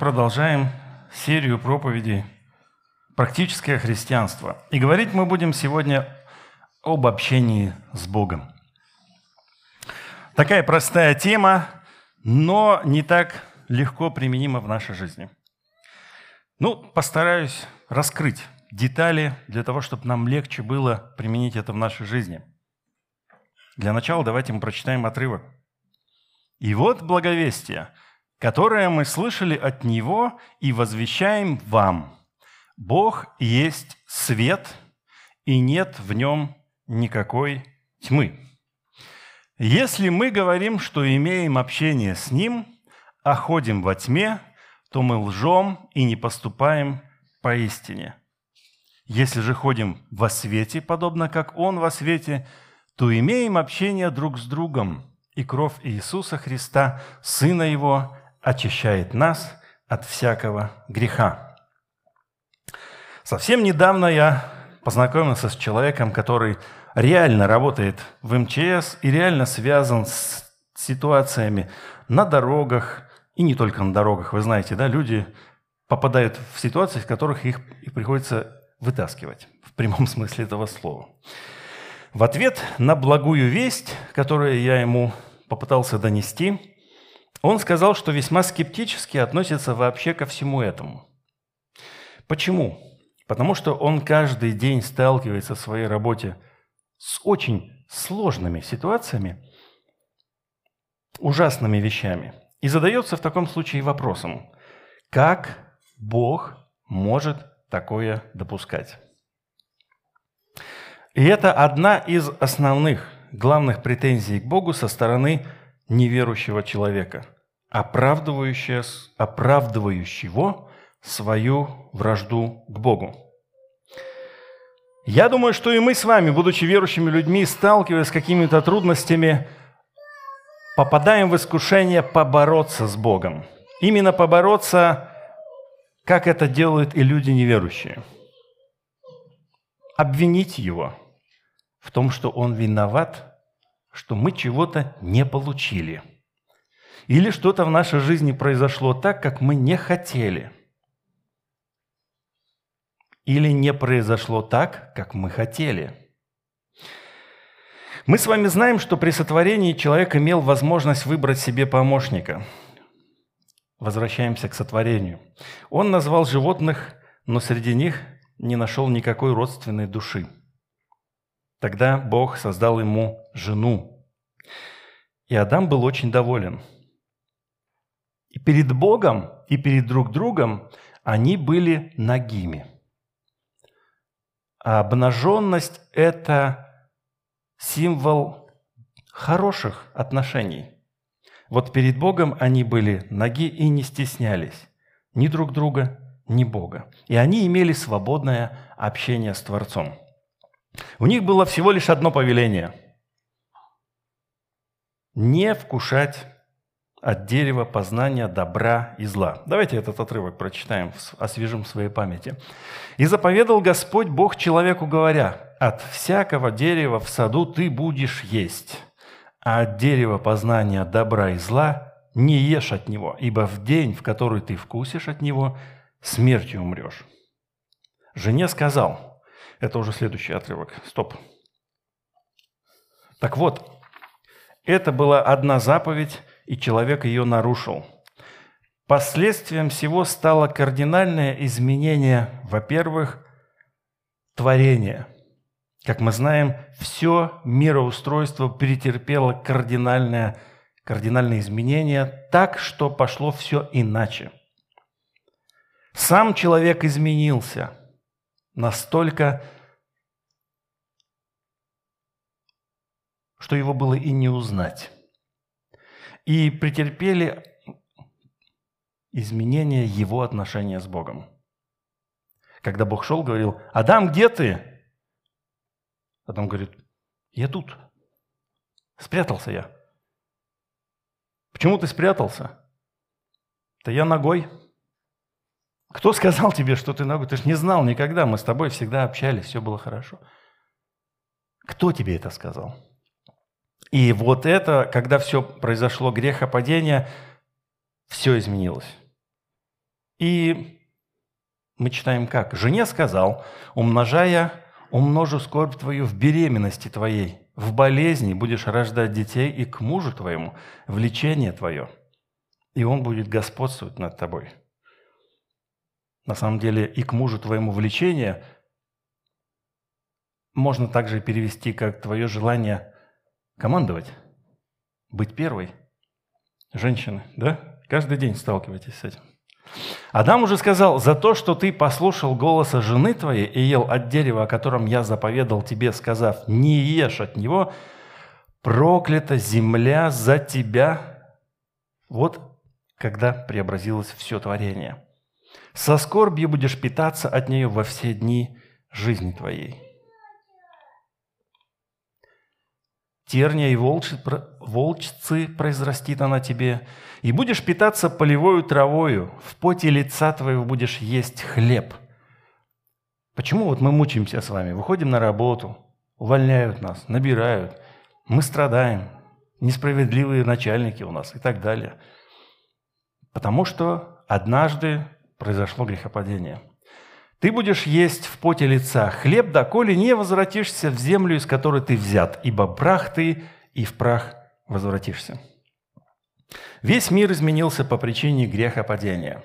продолжаем серию проповедей «Практическое христианство». И говорить мы будем сегодня об общении с Богом. Такая простая тема, но не так легко применима в нашей жизни. Ну, постараюсь раскрыть детали для того, чтобы нам легче было применить это в нашей жизни. Для начала давайте мы прочитаем отрывок. «И вот благовестие – которое мы слышали от Него и возвещаем вам. Бог есть свет, и нет в нем никакой тьмы. Если мы говорим, что имеем общение с Ним, а ходим во тьме, то мы лжем и не поступаем поистине. Если же ходим во свете, подобно как Он во свете, то имеем общение друг с другом, и кровь Иисуса Христа, Сына Его, очищает нас от всякого греха. Совсем недавно я познакомился с человеком, который реально работает в МЧС и реально связан с ситуациями на дорогах, и не только на дорогах, вы знаете, да, люди попадают в ситуации, в которых их приходится вытаскивать, в прямом смысле этого слова. В ответ на благую весть, которую я ему попытался донести, он сказал, что весьма скептически относится вообще ко всему этому. Почему? Потому что он каждый день сталкивается в своей работе с очень сложными ситуациями, ужасными вещами, и задается в таком случае вопросом, как Бог может такое допускать? И это одна из основных, главных претензий к Богу со стороны неверующего человека, оправдывающего свою вражду к Богу. Я думаю, что и мы с вами, будучи верующими людьми, сталкиваясь с какими-то трудностями, попадаем в искушение побороться с Богом. Именно побороться, как это делают и люди неверующие. Обвинить Его в том, что Он виноват – что мы чего-то не получили. Или что-то в нашей жизни произошло так, как мы не хотели. Или не произошло так, как мы хотели. Мы с вами знаем, что при сотворении человек имел возможность выбрать себе помощника. Возвращаемся к сотворению. Он назвал животных, но среди них не нашел никакой родственной души – Тогда Бог создал ему жену. И Адам был очень доволен. И перед Богом, и перед друг другом они были нагими. А обнаженность – это символ хороших отношений. Вот перед Богом они были ноги и не стеснялись ни друг друга, ни Бога. И они имели свободное общение с Творцом – у них было всего лишь одно повеление – не вкушать от дерева познания добра и зла. Давайте этот отрывок прочитаем, освежим в своей памяти. «И заповедал Господь Бог человеку, говоря, от всякого дерева в саду ты будешь есть, а от дерева познания добра и зла не ешь от него, ибо в день, в который ты вкусишь от него, смертью умрешь». Жене сказал – это уже следующий отрывок. Стоп. Так вот, это была одна заповедь, и человек ее нарушил. Последствием всего стало кардинальное изменение, во-первых, творения. Как мы знаем, все мироустройство претерпело кардинальное, кардинальное изменение так, что пошло все иначе. Сам человек изменился – Настолько, что его было и не узнать. И претерпели изменения его отношения с Богом. Когда Бог шел, говорил, «Адам, где ты?» Адам говорит, «Я тут. Спрятался я». «Почему ты спрятался?» «Да я ногой». Кто сказал тебе, что ты ногой? Ты же не знал никогда. Мы с тобой всегда общались, все было хорошо. Кто тебе это сказал? И вот это, когда все произошло, грехопадение, все изменилось. И мы читаем как? «Жене сказал, умножая, умножу скорбь твою в беременности твоей, в болезни будешь рождать детей, и к мужу твоему влечение твое, и он будет господствовать над тобой». На самом деле и к мужу твоему влечение можно также перевести как твое желание командовать, быть первой. Женщины, да? Каждый день сталкиваетесь с этим. Адам уже сказал, за то, что ты послушал голоса жены твоей и ел от дерева, о котором я заповедал тебе, сказав, не ешь от него, проклята земля за тебя. Вот когда преобразилось все творение. Со скорбью будешь питаться от нее во все дни жизни твоей. терния и волчцы произрастит она тебе, и будешь питаться полевою травою, в поте лица твоего будешь есть хлеб. Почему вот мы мучаемся с вами, выходим на работу, увольняют нас, набирают, мы страдаем, несправедливые начальники у нас и так далее. Потому что однажды произошло грехопадение – ты будешь есть в поте лица хлеб, доколе не возвратишься в землю, из которой ты взят, ибо прах ты, и в прах возвратишься. Весь мир изменился по причине греха падения.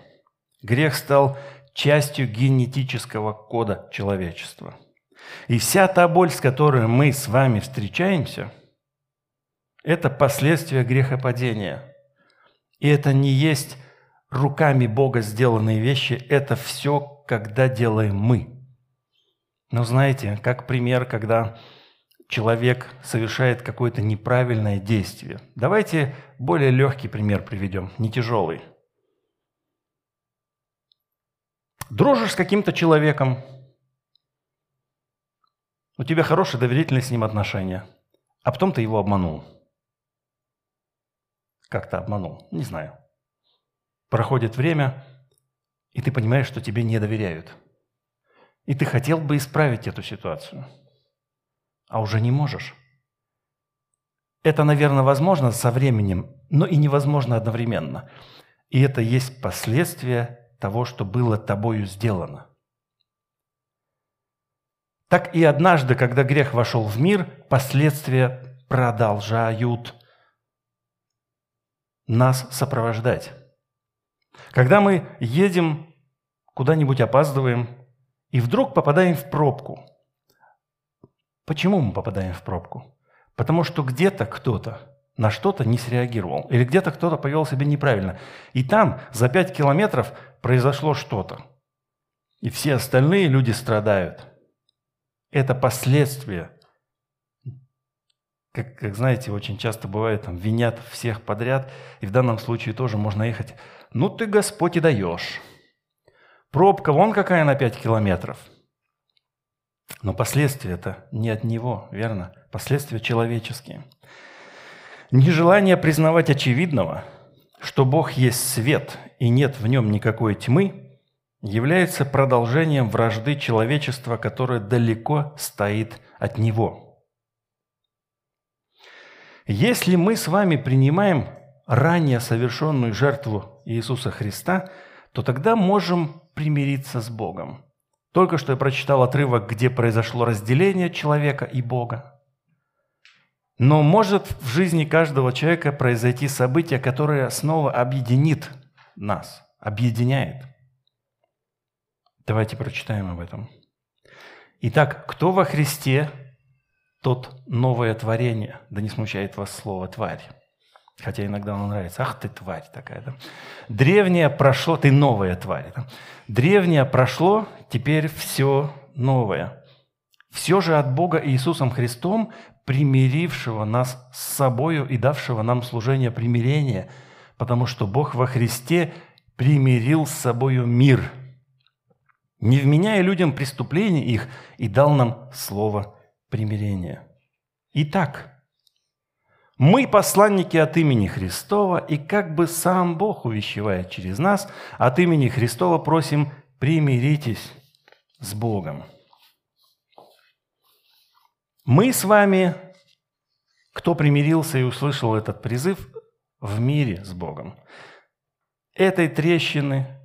Грех стал частью генетического кода человечества. И вся та боль, с которой мы с вами встречаемся, это последствия грехопадения. И это не есть руками Бога сделанные вещи, это все когда делаем мы. Но знаете, как пример, когда человек совершает какое-то неправильное действие. Давайте более легкий пример приведем, не тяжелый. Дружишь с каким-то человеком, у тебя хорошие доверительные с ним отношения, а потом ты его обманул. Как-то обманул, не знаю. Проходит время, и ты понимаешь, что тебе не доверяют. И ты хотел бы исправить эту ситуацию, а уже не можешь. Это, наверное, возможно со временем, но и невозможно одновременно. И это есть последствия того, что было тобою сделано. Так и однажды, когда грех вошел в мир, последствия продолжают нас сопровождать. Когда мы едем куда-нибудь, опаздываем, и вдруг попадаем в пробку. Почему мы попадаем в пробку? Потому что где-то кто-то на что-то не среагировал, или где-то кто-то повел себя неправильно. И там за пять километров произошло что-то. И все остальные люди страдают. Это последствия как, как знаете, очень часто бывает, там, винят всех подряд, и в данном случае тоже можно ехать. Ну ты, Господь, и даешь. Пробка вон какая на 5 километров. Но последствия это не от него, верно? Последствия человеческие. Нежелание признавать очевидного, что Бог есть свет и нет в нем никакой тьмы, является продолжением вражды человечества, которое далеко стоит от Него – если мы с вами принимаем ранее совершенную жертву Иисуса Христа, то тогда можем примириться с Богом. Только что я прочитал отрывок, где произошло разделение человека и Бога. Но может в жизни каждого человека произойти событие, которое снова объединит нас, объединяет. Давайте прочитаем об этом. Итак, кто во Христе, тот новое творение. Да не смущает вас слово «тварь». Хотя иногда оно нравится. Ах ты тварь такая. Да? Древнее прошло, ты новая тварь. Да? Древнее прошло, теперь все новое. Все же от Бога Иисусом Христом, примирившего нас с собою и давшего нам служение примирения, потому что Бог во Христе примирил с собою мир, не вменяя людям преступлений их, и дал нам слово примирения. Итак, мы посланники от имени Христова, и как бы сам Бог увещевает через нас, от имени Христова просим, примиритесь с Богом. Мы с вами, кто примирился и услышал этот призыв, в мире с Богом. Этой трещины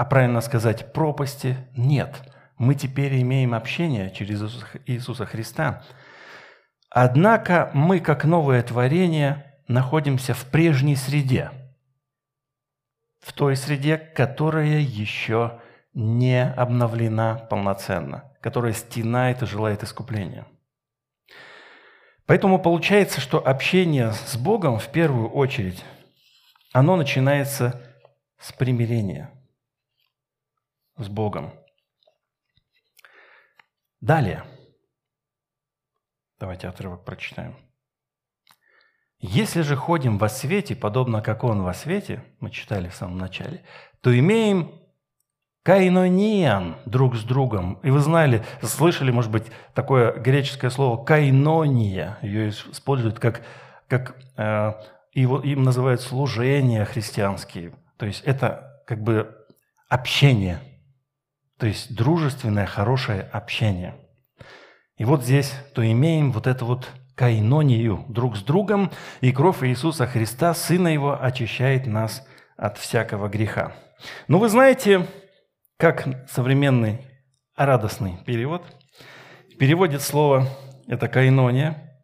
а правильно сказать пропасти, нет. Мы теперь имеем общение через Иисуса Христа. Однако мы, как новое творение, находимся в прежней среде, в той среде, которая еще не обновлена полноценно, которая стенает и желает искупления. Поэтому получается, что общение с Богом в первую очередь, оно начинается с примирения с Богом. Далее. Давайте отрывок прочитаем. Если же ходим во свете, подобно как Он во свете, мы читали в самом начале, то имеем кайнониан друг с другом. И вы знали, слышали, может быть, такое греческое слово кайнония. Ее используют как, как э, его, им называют служения христианские. То есть это как бы общение, то есть дружественное, хорошее общение. И вот здесь то имеем вот это вот кайнонию друг с другом, и кровь Иисуса Христа, Сына Его, очищает нас от всякого греха. Но вы знаете, как современный радостный перевод переводит слово это кайнония,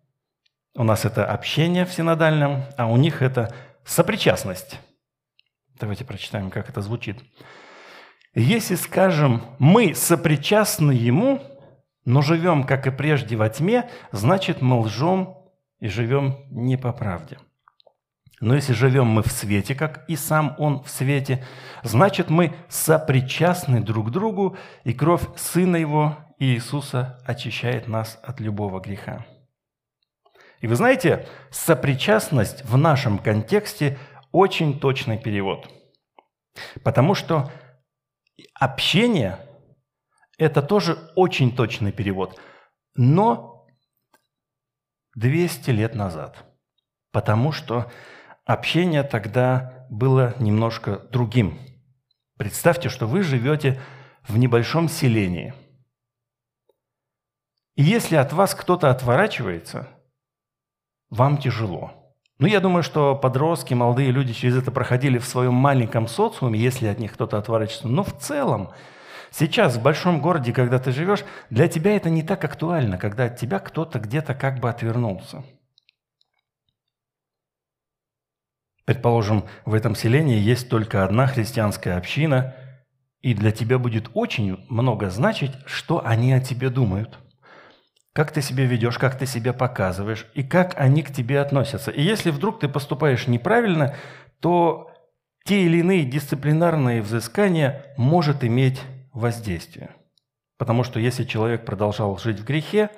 у нас это общение в синодальном, а у них это сопричастность. Давайте прочитаем, как это звучит. Если скажем, мы сопричастны Ему, но живем, как и прежде, во тьме, значит, мы лжем и живем не по правде. Но если живем мы в свете, как и сам Он в свете, значит, мы сопричастны друг другу, и кровь Сына Его, Иисуса, очищает нас от любого греха. И вы знаете, сопричастность в нашем контексте очень точный перевод. Потому что общение это тоже очень точный перевод, но 200 лет назад, потому что общение тогда было немножко другим. Представьте, что вы живете в небольшом селении. И если от вас кто-то отворачивается, вам тяжело. Ну, я думаю, что подростки, молодые люди через это проходили в своем маленьком социуме, если от них кто-то отворачивается. Но в целом Сейчас в большом городе, когда ты живешь, для тебя это не так актуально, когда от тебя кто-то где-то как бы отвернулся. Предположим, в этом селении есть только одна христианская община, и для тебя будет очень много значить, что они о тебе думают. Как ты себя ведешь, как ты себя показываешь, и как они к тебе относятся. И если вдруг ты поступаешь неправильно, то те или иные дисциплинарные взыскания может иметь воздействие. Потому что если человек продолжал жить в грехе,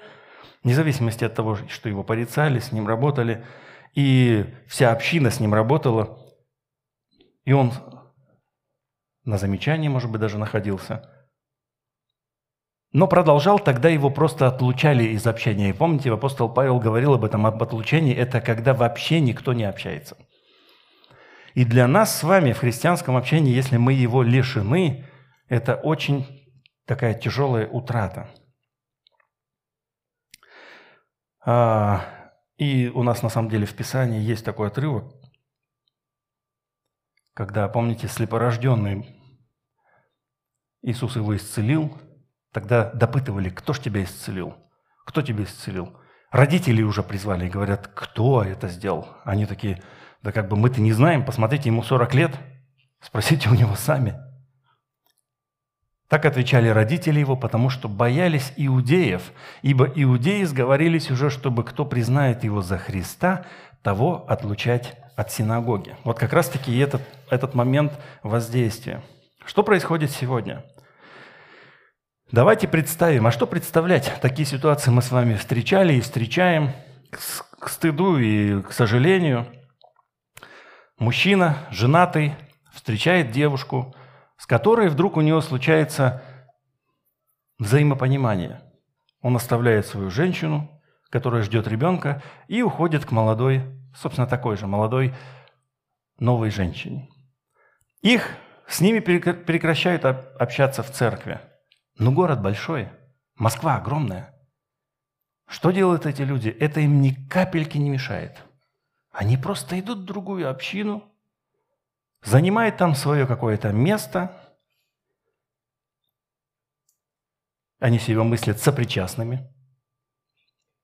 вне зависимости от того, что его порицали, с ним работали, и вся община с ним работала, и он на замечании, может быть, даже находился, но продолжал, тогда его просто отлучали из общения. И помните, апостол Павел говорил об этом, об отлучении, это когда вообще никто не общается. И для нас с вами в христианском общении, если мы его лишены, это очень такая тяжелая утрата. А, и у нас на самом деле в Писании есть такой отрывок, когда, помните, слепорожденный Иисус его исцелил, тогда допытывали, кто ж тебя исцелил? Кто тебя исцелил? Родители уже призвали и говорят, кто это сделал? Они такие, да как бы мы-то не знаем, посмотрите, ему 40 лет, спросите у него сами – так отвечали родители его, потому что боялись иудеев, ибо иудеи сговорились уже, чтобы кто признает его за Христа, того отлучать от синагоги. Вот как раз-таки этот, этот момент воздействия. Что происходит сегодня? Давайте представим, а что представлять? Такие ситуации мы с вами встречали и встречаем к стыду и к сожалению. Мужчина, женатый, встречает девушку, с которой вдруг у него случается взаимопонимание. Он оставляет свою женщину, которая ждет ребенка, и уходит к молодой, собственно, такой же молодой новой женщине. Их с ними прекращают общаться в церкви. Но город большой, Москва огромная. Что делают эти люди? Это им ни капельки не мешает. Они просто идут в другую общину, занимает там свое какое-то место, Они себя мыслят сопричастными.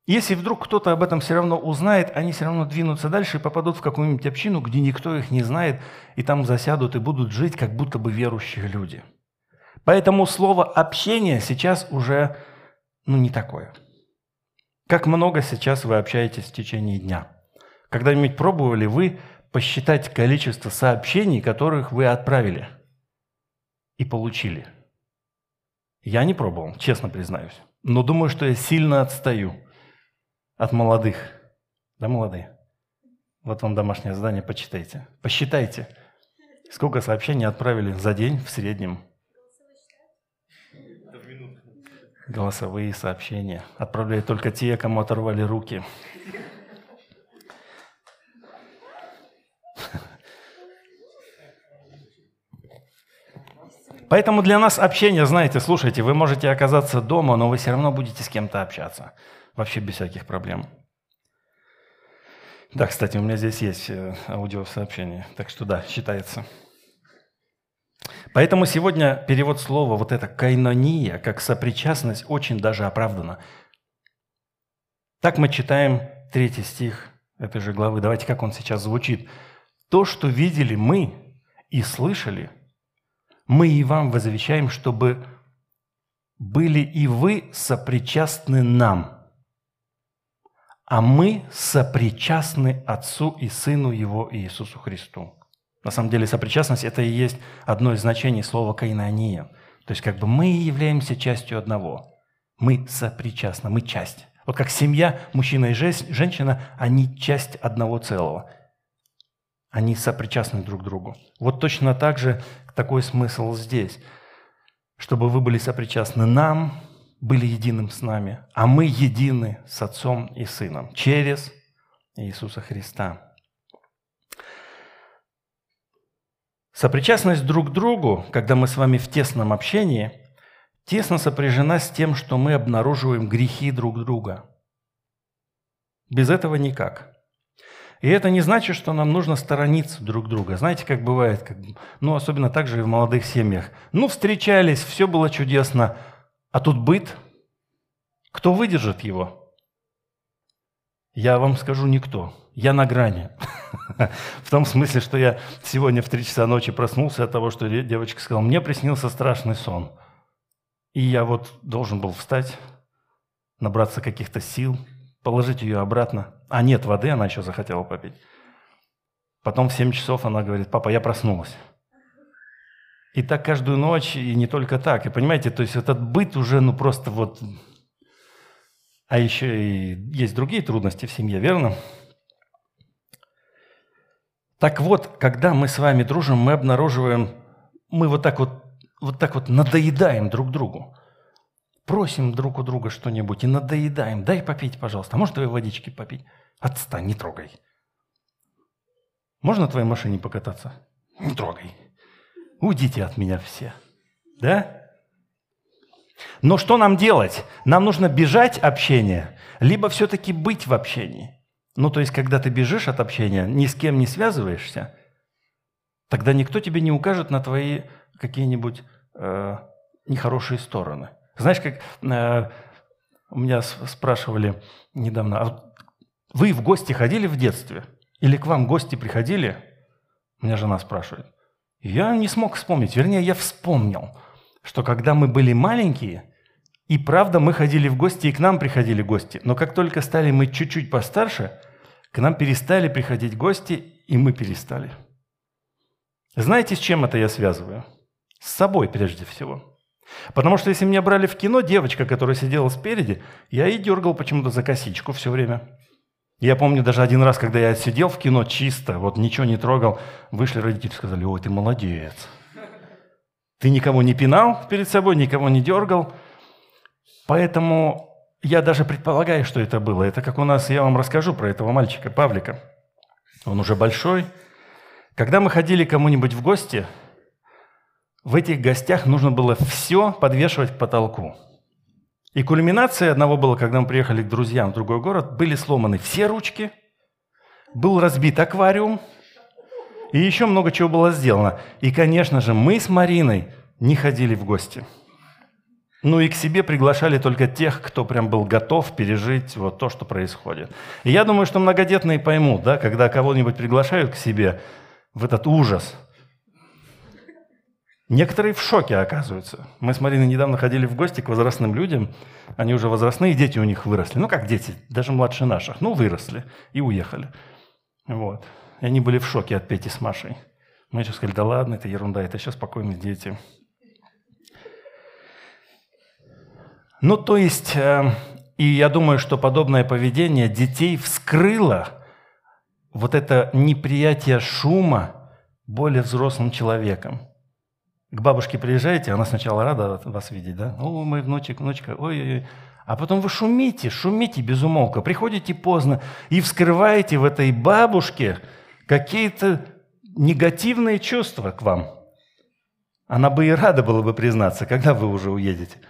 Если вдруг кто-то об этом все равно узнает, они все равно двинутся дальше и попадут в какую-нибудь общину, где никто их не знает, и там засядут и будут жить, как будто бы верующие люди. Поэтому слово «общение» сейчас уже ну, не такое. Как много сейчас вы общаетесь в течение дня? Когда-нибудь пробовали вы посчитать количество сообщений, которых вы отправили и получили? Я не пробовал, честно признаюсь. Но думаю, что я сильно отстаю от молодых. Да, молодые? Вот вам домашнее задание, почитайте. Посчитайте, сколько сообщений отправили за день в среднем. Голосовые сообщения. Отправляют только те, кому оторвали руки. Поэтому для нас общение, знаете, слушайте, вы можете оказаться дома, но вы все равно будете с кем-то общаться. Вообще без всяких проблем. Да, кстати, у меня здесь есть э, аудиосообщение, так что да, считается. Поэтому сегодня перевод слова, вот это «кайнония», как сопричастность, очень даже оправдана. Так мы читаем третий стих этой же главы. Давайте, как он сейчас звучит. «То, что видели мы и слышали – мы и вам возвещаем, чтобы были и вы сопричастны нам, а мы сопричастны Отцу и Сыну Его Иисусу Христу. На самом деле сопричастность – это и есть одно из значений слова «кайнония». То есть как бы мы являемся частью одного. Мы сопричастны, мы часть. Вот как семья, мужчина и женщина, они часть одного целого. Они сопричастны друг другу. Вот точно так же такой смысл здесь, чтобы вы были сопричастны нам, были единым с нами, а мы едины с Отцом и Сыном через Иисуса Христа. Сопричастность друг к другу, когда мы с вами в тесном общении, тесно сопряжена с тем, что мы обнаруживаем грехи друг друга. Без этого никак. И это не значит, что нам нужно сторониться друг друга. Знаете, как бывает, как, ну, особенно так же и в молодых семьях. Ну, встречались, все было чудесно, а тут быт. Кто выдержит его? Я вам скажу, никто. Я на грани. В том смысле, что я сегодня в три часа ночи проснулся от того, что девочка сказала, мне приснился страшный сон. И я вот должен был встать, набраться каких-то сил, положить ее обратно. А нет воды, она еще захотела попить. Потом в 7 часов она говорит, папа, я проснулась. И так каждую ночь, и не только так. И понимаете, то есть этот быт уже, ну просто вот... А еще и есть другие трудности в семье, верно? Так вот, когда мы с вами дружим, мы обнаруживаем, мы вот так вот, вот так вот надоедаем друг другу просим друг у друга что-нибудь и надоедаем. Дай попить, пожалуйста. А может, твоей водички попить? Отстань, не трогай. Можно на твоей машине покататься? Не трогай. Уйдите от меня все. Да? Но что нам делать? Нам нужно бежать общения, либо все-таки быть в общении. Ну, то есть, когда ты бежишь от общения, ни с кем не связываешься, тогда никто тебе не укажет на твои какие-нибудь э, нехорошие стороны. Знаешь, как э, у меня спрашивали недавно, а вы в гости ходили в детстве? Или к вам гости приходили? Меня жена спрашивает. Я не смог вспомнить, вернее, я вспомнил, что когда мы были маленькие, и правда мы ходили в гости, и к нам приходили гости. Но как только стали мы чуть-чуть постарше, к нам перестали приходить гости, и мы перестали. Знаете, с чем это я связываю? С собой прежде всего. Потому что если меня брали в кино, девочка, которая сидела спереди, я и дергал почему-то за косичку все время. Я помню даже один раз, когда я сидел в кино чисто, вот ничего не трогал, вышли родители сказали, ой, ты молодец. Ты никого не пинал перед собой, никого не дергал. Поэтому я даже предполагаю, что это было. Это как у нас, я вам расскажу про этого мальчика, Павлика. Он уже большой. Когда мы ходили кому-нибудь в гости – в этих гостях нужно было все подвешивать к потолку. И кульминация одного была, когда мы приехали к друзьям в другой город, были сломаны все ручки, был разбит аквариум, и еще много чего было сделано. И, конечно же, мы с Мариной не ходили в гости. Ну и к себе приглашали только тех, кто прям был готов пережить вот то, что происходит. И я думаю, что многодетные поймут, да, когда кого-нибудь приглашают к себе в этот ужас. Некоторые в шоке оказываются. Мы с Мариной недавно ходили в гости к возрастным людям. Они уже возрастные, дети у них выросли. Ну, как дети, даже младше наших. Ну, выросли и уехали. Вот. И они были в шоке от Пети с Машей. Мы еще сказали, да ладно, это ерунда, это еще спокойные дети. Ну, то есть, э, и я думаю, что подобное поведение детей вскрыло вот это неприятие шума более взрослым человеком. К бабушке приезжаете, она сначала рада вас видеть, да? О, мой внучек, внучка, ой-ой-ой. А потом вы шумите, шумите без умолка, приходите поздно и вскрываете в этой бабушке какие-то негативные чувства к вам. Она бы и рада была бы признаться, когда вы уже уедете –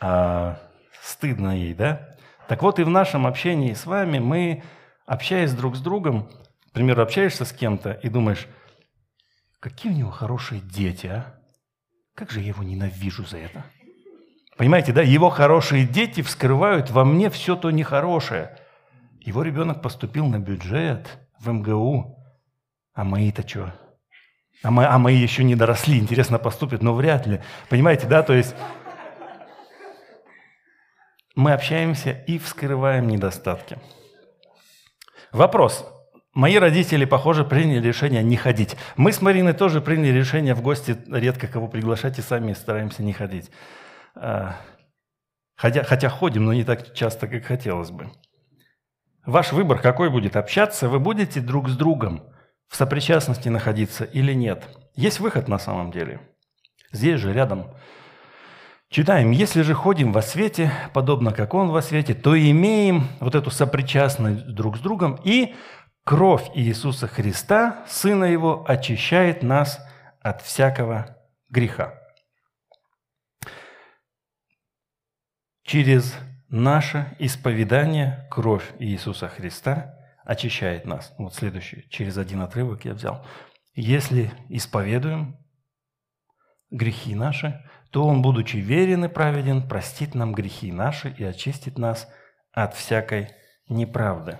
а, стыдно ей, да? Так вот и в нашем общении с вами мы, общаясь друг с другом, к примеру, общаешься с кем-то и думаешь, какие у него хорошие дети, а? Как же я его ненавижу за это. Понимаете, да? Его хорошие дети вскрывают во мне все то нехорошее. Его ребенок поступил на бюджет в МГУ, а мои-то что? А мы, а мои еще не доросли, интересно поступят, но вряд ли. Понимаете, да? То есть мы общаемся и вскрываем недостатки. Вопрос. Мои родители, похоже, приняли решение не ходить. Мы с Мариной тоже приняли решение в гости редко кого приглашать и сами стараемся не ходить. А, хотя, хотя ходим, но не так часто, как хотелось бы. Ваш выбор какой будет? Общаться вы будете друг с другом, в сопричастности находиться или нет? Есть выход на самом деле. Здесь же, рядом. Читаем, если же ходим во свете, подобно как Он во свете, то имеем вот эту сопричастность друг с другом, и кровь Иисуса Христа, Сына Его, очищает нас от всякого греха. Через наше исповедание кровь Иисуса Христа очищает нас. Вот следующий, через один отрывок я взял. Если исповедуем грехи наши, то Он, будучи верен и праведен, простит нам грехи наши и очистит нас от всякой неправды.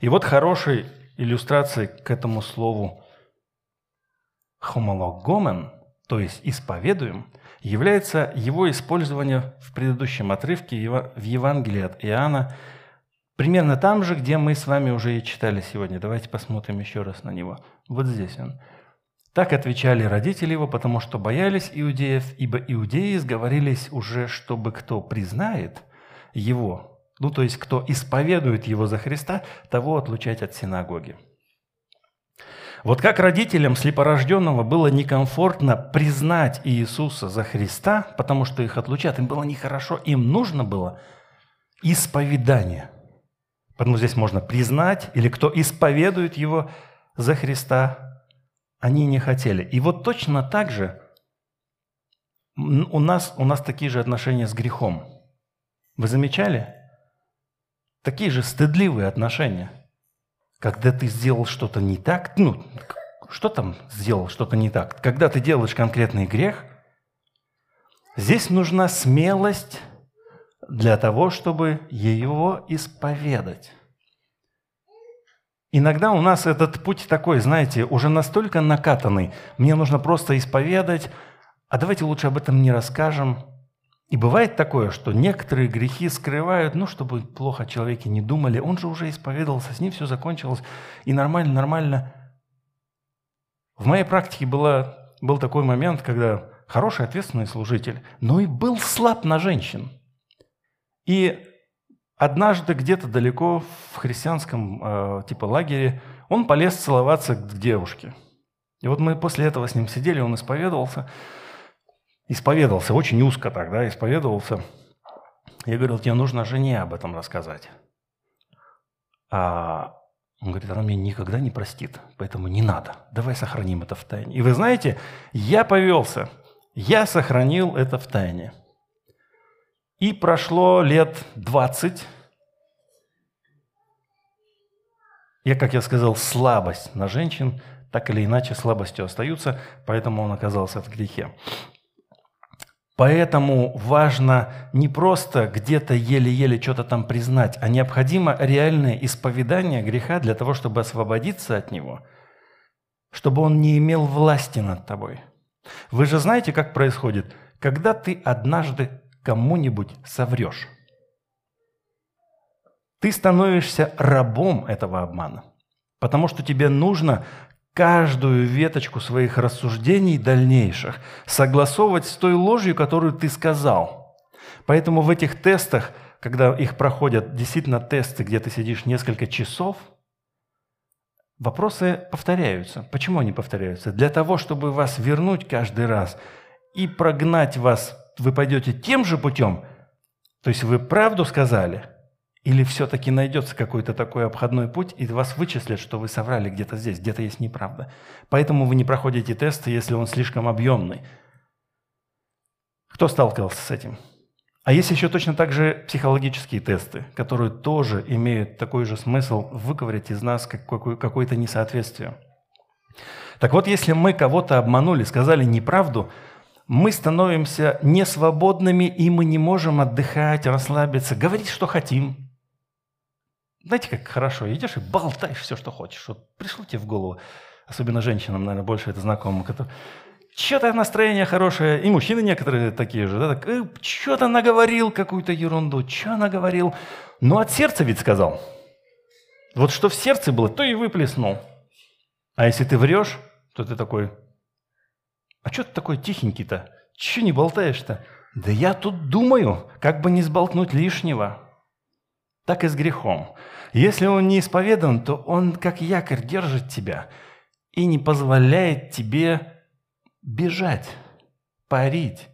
И вот хорошей иллюстрацией к этому слову «хомологомен», то есть «исповедуем», является его использование в предыдущем отрывке в Евангелии от Иоанна, примерно там же, где мы с вами уже и читали сегодня. Давайте посмотрим еще раз на него. Вот здесь он. Так отвечали родители его, потому что боялись иудеев, ибо иудеи сговорились уже, чтобы кто признает его, ну то есть кто исповедует его за Христа, того отлучать от синагоги. Вот как родителям слепорожденного было некомфортно признать Иисуса за Христа, потому что их отлучат, им было нехорошо, им нужно было исповедание. Поэтому здесь можно признать, или кто исповедует его за Христа, они не хотели. И вот точно так же у нас, у нас такие же отношения с грехом. Вы замечали? Такие же стыдливые отношения. Когда ты сделал что-то не так, ну, что там сделал что-то не так? Когда ты делаешь конкретный грех, здесь нужна смелость для того, чтобы его исповедать. Иногда у нас этот путь такой, знаете, уже настолько накатанный. Мне нужно просто исповедать, а давайте лучше об этом не расскажем. И бывает такое, что некоторые грехи скрывают, ну, чтобы плохо о человеке не думали. Он же уже исповедовался, с ним все закончилось, и нормально, нормально. В моей практике было, был такой момент, когда хороший, ответственный служитель, но и был слаб на женщин. И Однажды где-то далеко в христианском э, типа лагере он полез целоваться к девушке. И вот мы после этого с ним сидели, он исповедовался. Исповедовался, очень узко тогда исповедовался. Я говорил, тебе нужно жене об этом рассказать. А он говорит, она меня никогда не простит, поэтому не надо. Давай сохраним это в тайне. И вы знаете, я повелся, я сохранил это в тайне. И прошло лет 20. Я, как я сказал, слабость на женщин, так или иначе слабостью остаются, поэтому он оказался в грехе. Поэтому важно не просто где-то еле-еле что-то там признать, а необходимо реальное исповедание греха для того, чтобы освободиться от него, чтобы он не имел власти над тобой. Вы же знаете, как происходит, когда ты однажды кому-нибудь соврешь. Ты становишься рабом этого обмана, потому что тебе нужно каждую веточку своих рассуждений дальнейших согласовывать с той ложью, которую ты сказал. Поэтому в этих тестах, когда их проходят действительно тесты, где ты сидишь несколько часов, вопросы повторяются. Почему они повторяются? Для того, чтобы вас вернуть каждый раз и прогнать вас, вы пойдете тем же путем, то есть вы правду сказали – или все-таки найдется какой-то такой обходной путь, и вас вычислят, что вы соврали где-то здесь, где-то есть неправда. Поэтому вы не проходите тесты, если он слишком объемный. Кто сталкивался с этим? А есть еще точно так же психологические тесты, которые тоже имеют такой же смысл выковырять из нас какое-то несоответствие. Так вот, если мы кого-то обманули, сказали неправду, мы становимся несвободными, и мы не можем отдыхать, расслабиться, говорить, что хотим – знаете, как хорошо, идешь и болтаешь все, что хочешь. Вот пришло тебе в голову, особенно женщинам, наверное, больше это знакомо, которые что-то настроение хорошее, и мужчины некоторые такие же, да, так, э, что-то наговорил какую-то ерунду, что наговорил, но от сердца ведь сказал. Вот что в сердце было, то и выплеснул. А если ты врешь, то ты такой, а что ты такой тихенький-то? Чего не болтаешь-то? Да я тут думаю, как бы не сболтнуть лишнего. Так и с грехом. Если он не исповедан, то он как якорь держит тебя и не позволяет тебе бежать, парить.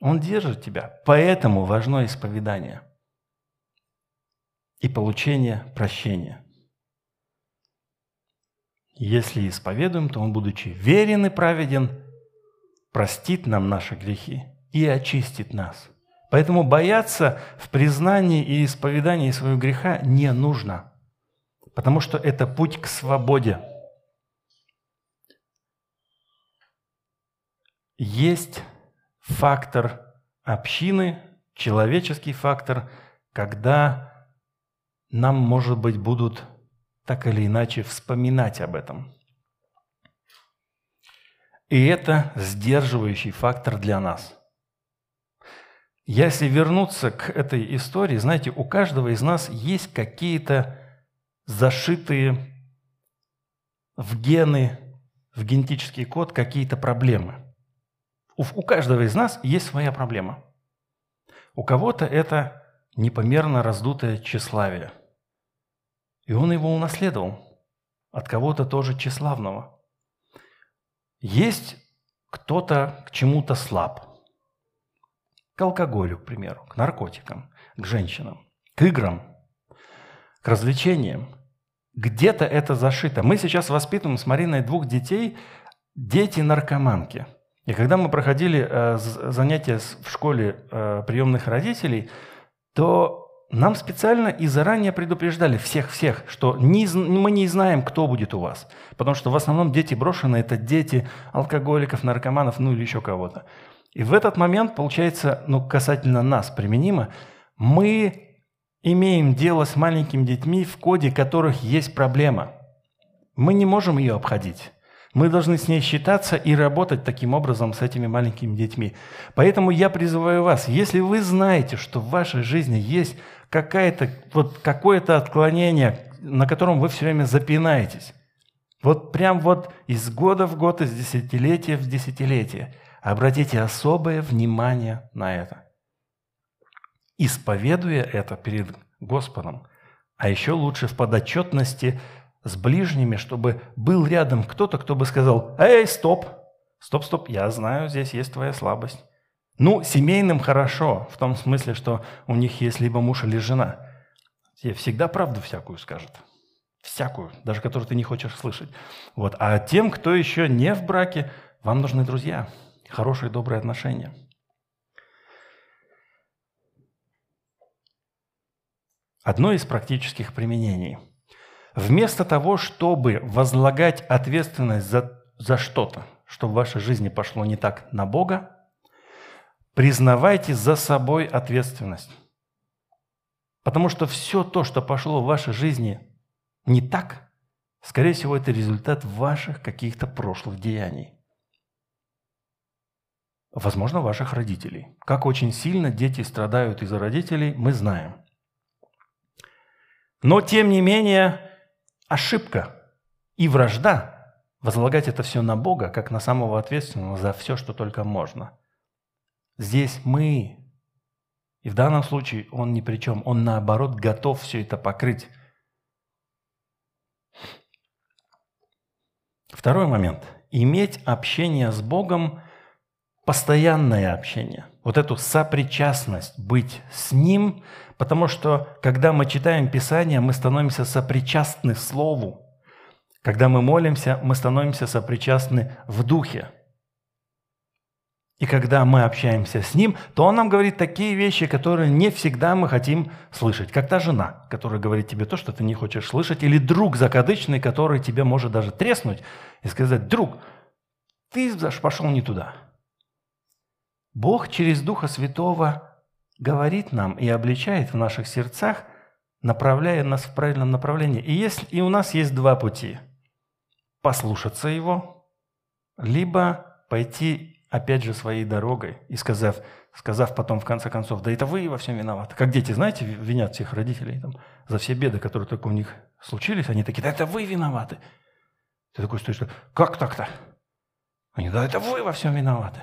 Он держит тебя. Поэтому важно исповедание и получение прощения. Если исповедуем, то Он, будучи верен и праведен, простит нам наши грехи и очистит нас. Поэтому бояться в признании и исповедании своего греха не нужно, потому что это путь к свободе. Есть фактор общины, человеческий фактор, когда нам, может быть, будут так или иначе вспоминать об этом. И это сдерживающий фактор для нас – если вернуться к этой истории, знаете, у каждого из нас есть какие-то зашитые в гены, в генетический код какие-то проблемы. У, каждого из нас есть своя проблема. У кого-то это непомерно раздутое тщеславие. И он его унаследовал. От кого-то тоже тщеславного. Есть кто-то к чему-то слаб – к алкоголю, к примеру, к наркотикам, к женщинам, к играм, к развлечениям. Где-то это зашито. Мы сейчас воспитываем с Мариной двух детей, дети-наркоманки. И когда мы проходили э, занятия в школе э, приемных родителей, то нам специально и заранее предупреждали всех-всех, что не, мы не знаем, кто будет у вас. Потому что в основном дети брошенные – это дети алкоголиков, наркоманов, ну или еще кого-то. И в этот момент, получается, ну, касательно нас применимо, мы имеем дело с маленькими детьми, в коде которых есть проблема. Мы не можем ее обходить. Мы должны с ней считаться и работать таким образом с этими маленькими детьми. Поэтому я призываю вас, если вы знаете, что в вашей жизни есть какая-то, вот какое-то отклонение, на котором вы все время запинаетесь, вот прям вот из года в год, из десятилетия в десятилетие – Обратите особое внимание на это. Исповедуя это перед Господом, а еще лучше в подотчетности с ближними, чтобы был рядом кто-то, кто бы сказал, «Эй, стоп! Стоп, стоп, я знаю, здесь есть твоя слабость». Ну, семейным хорошо, в том смысле, что у них есть либо муж или жена. Тебе всегда правду всякую скажет. Всякую, даже которую ты не хочешь слышать. Вот. А тем, кто еще не в браке, вам нужны друзья – хорошие, добрые отношения. Одно из практических применений. Вместо того, чтобы возлагать ответственность за, за что-то, что в вашей жизни пошло не так на Бога, признавайте за собой ответственность. Потому что все то, что пошло в вашей жизни не так, скорее всего, это результат ваших каких-то прошлых деяний. Возможно, ваших родителей. Как очень сильно дети страдают из-за родителей, мы знаем. Но, тем не менее, ошибка и вражда возлагать это все на Бога, как на самого ответственного за все, что только можно. Здесь мы и в данном случае он ни при чем. Он, наоборот, готов все это покрыть. Второй момент. Иметь общение с Богом, постоянное общение. Вот эту сопричастность, быть с Ним, потому что, когда мы читаем Писание, мы становимся сопричастны Слову. Когда мы молимся, мы становимся сопричастны в Духе. И когда мы общаемся с Ним, то Он нам говорит такие вещи, которые не всегда мы хотим слышать. Как та жена, которая говорит тебе то, что ты не хочешь слышать, или друг закадычный, который тебе может даже треснуть и сказать, друг, ты пошел не туда. Бог через Духа Святого говорит нам и обличает в наших сердцах, направляя нас в правильном направлении. И, есть, и у нас есть два пути. Послушаться Его, либо пойти опять же своей дорогой и сказав, сказав потом в конце концов, да это вы во всем виноваты. Как дети, знаете, винят всех родителей там, за все беды, которые только у них случились, они такие, да это вы виноваты. Ты такой стоишь, как так-то? Они, да это вы во всем виноваты.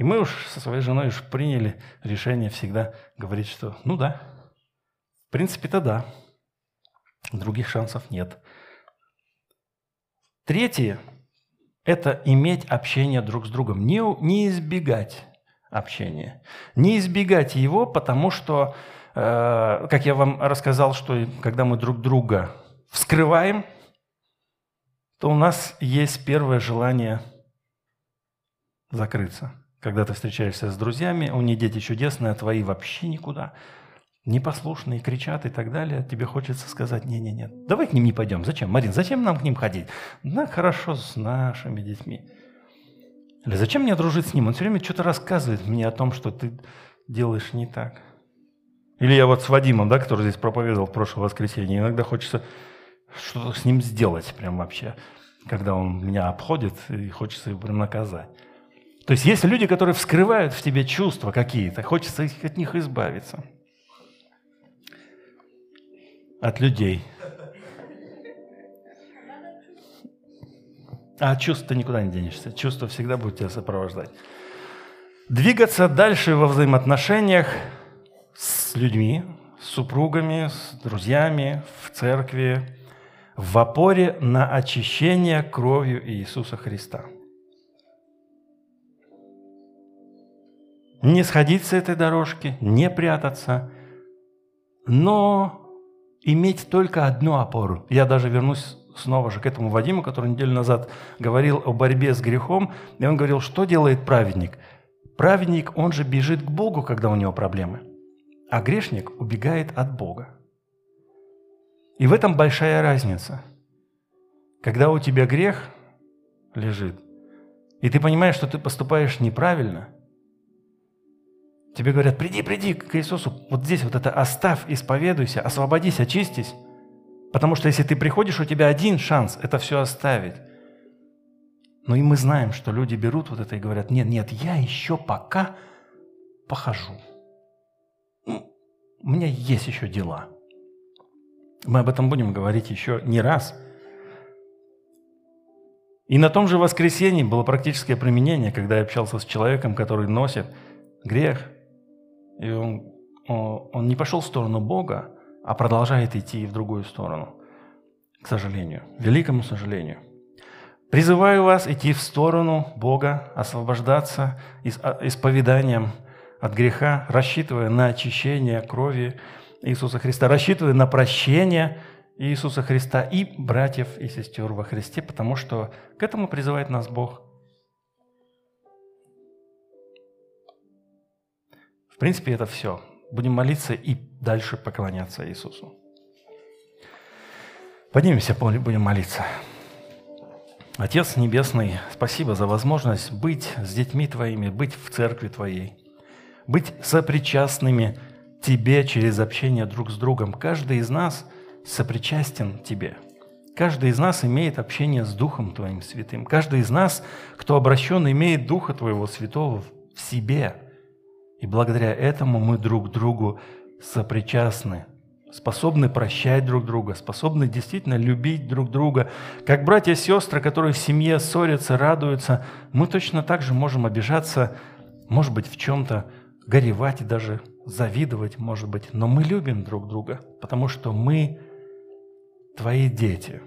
И мы уж со своей женой уж приняли решение всегда говорить, что ну да, в принципе-то да, других шансов нет. Третье это иметь общение друг с другом, не, не избегать общения. Не избегать его, потому что, э, как я вам рассказал, что когда мы друг друга вскрываем, то у нас есть первое желание закрыться. Когда ты встречаешься с друзьями, у них дети чудесные, а твои вообще никуда непослушные, кричат и так далее, тебе хочется сказать, не-не-не, давай к ним не пойдем. Зачем? Марин, зачем нам к ним ходить? Да, хорошо с нашими детьми. Или зачем мне дружить с ним? Он все время что-то рассказывает мне о том, что ты делаешь не так. Или я вот с Вадимом, да, который здесь проповедовал в прошлое воскресенье, иногда хочется что-то с ним сделать прям вообще, когда он меня обходит, и хочется его прям наказать. То есть есть люди, которые вскрывают в тебе чувства какие-то, хочется от них избавиться – от людей. А от чувств ты никуда не денешься. Чувства всегда будут тебя сопровождать. Двигаться дальше во взаимоотношениях с людьми, с супругами, с друзьями, в церкви, в опоре на очищение кровью Иисуса Христа. Не сходить с этой дорожки, не прятаться, но иметь только одну опору. Я даже вернусь снова же к этому Вадиму, который неделю назад говорил о борьбе с грехом, и он говорил, что делает праведник? Праведник, он же бежит к Богу, когда у него проблемы, а грешник убегает от Бога. И в этом большая разница. Когда у тебя грех лежит, и ты понимаешь, что ты поступаешь неправильно – Тебе говорят, приди, приди к Иисусу, вот здесь вот это оставь, исповедуйся, освободись, очистись. Потому что если ты приходишь, у тебя один шанс это все оставить. Но и мы знаем, что люди берут вот это и говорят, нет, нет, я еще пока похожу. У меня есть еще дела. Мы об этом будем говорить еще не раз. И на том же воскресенье было практическое применение, когда я общался с человеком, который носит грех, и он, он не пошел в сторону Бога, а продолжает идти в другую сторону. К сожалению, великому сожалению. Призываю вас идти в сторону Бога, освобождаться а, исповеданием от греха, рассчитывая на очищение крови Иисуса Христа, рассчитывая на прощение Иисуса Христа и братьев и сестер во Христе, потому что к этому призывает нас Бог – принципе, это все. Будем молиться и дальше поклоняться Иисусу. Поднимемся, будем молиться. Отец Небесный, спасибо за возможность быть с детьми Твоими, быть в церкви Твоей, быть сопричастными Тебе через общение друг с другом. Каждый из нас сопричастен Тебе. Каждый из нас имеет общение с Духом Твоим Святым. Каждый из нас, кто обращен, имеет Духа Твоего Святого в себе. И благодаря этому мы друг другу сопричастны способны прощать друг друга, способны действительно любить друг друга. Как братья и сестры, которые в семье ссорятся, радуются, мы точно так же можем обижаться, может быть, в чем-то горевать и даже завидовать, может быть. Но мы любим друг друга, потому что мы Твои дети.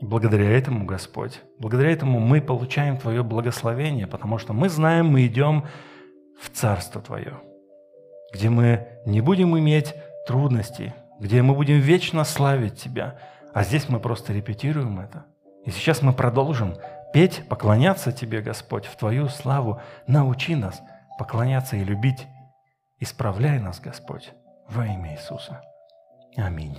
И благодаря этому, Господь, благодаря этому мы получаем Твое благословение, потому что мы знаем, мы идем в Царство Твое, где мы не будем иметь трудностей, где мы будем вечно славить Тебя. А здесь мы просто репетируем это. И сейчас мы продолжим петь, поклоняться Тебе, Господь, в Твою славу. Научи нас поклоняться и любить. Исправляй нас, Господь, во имя Иисуса. Аминь.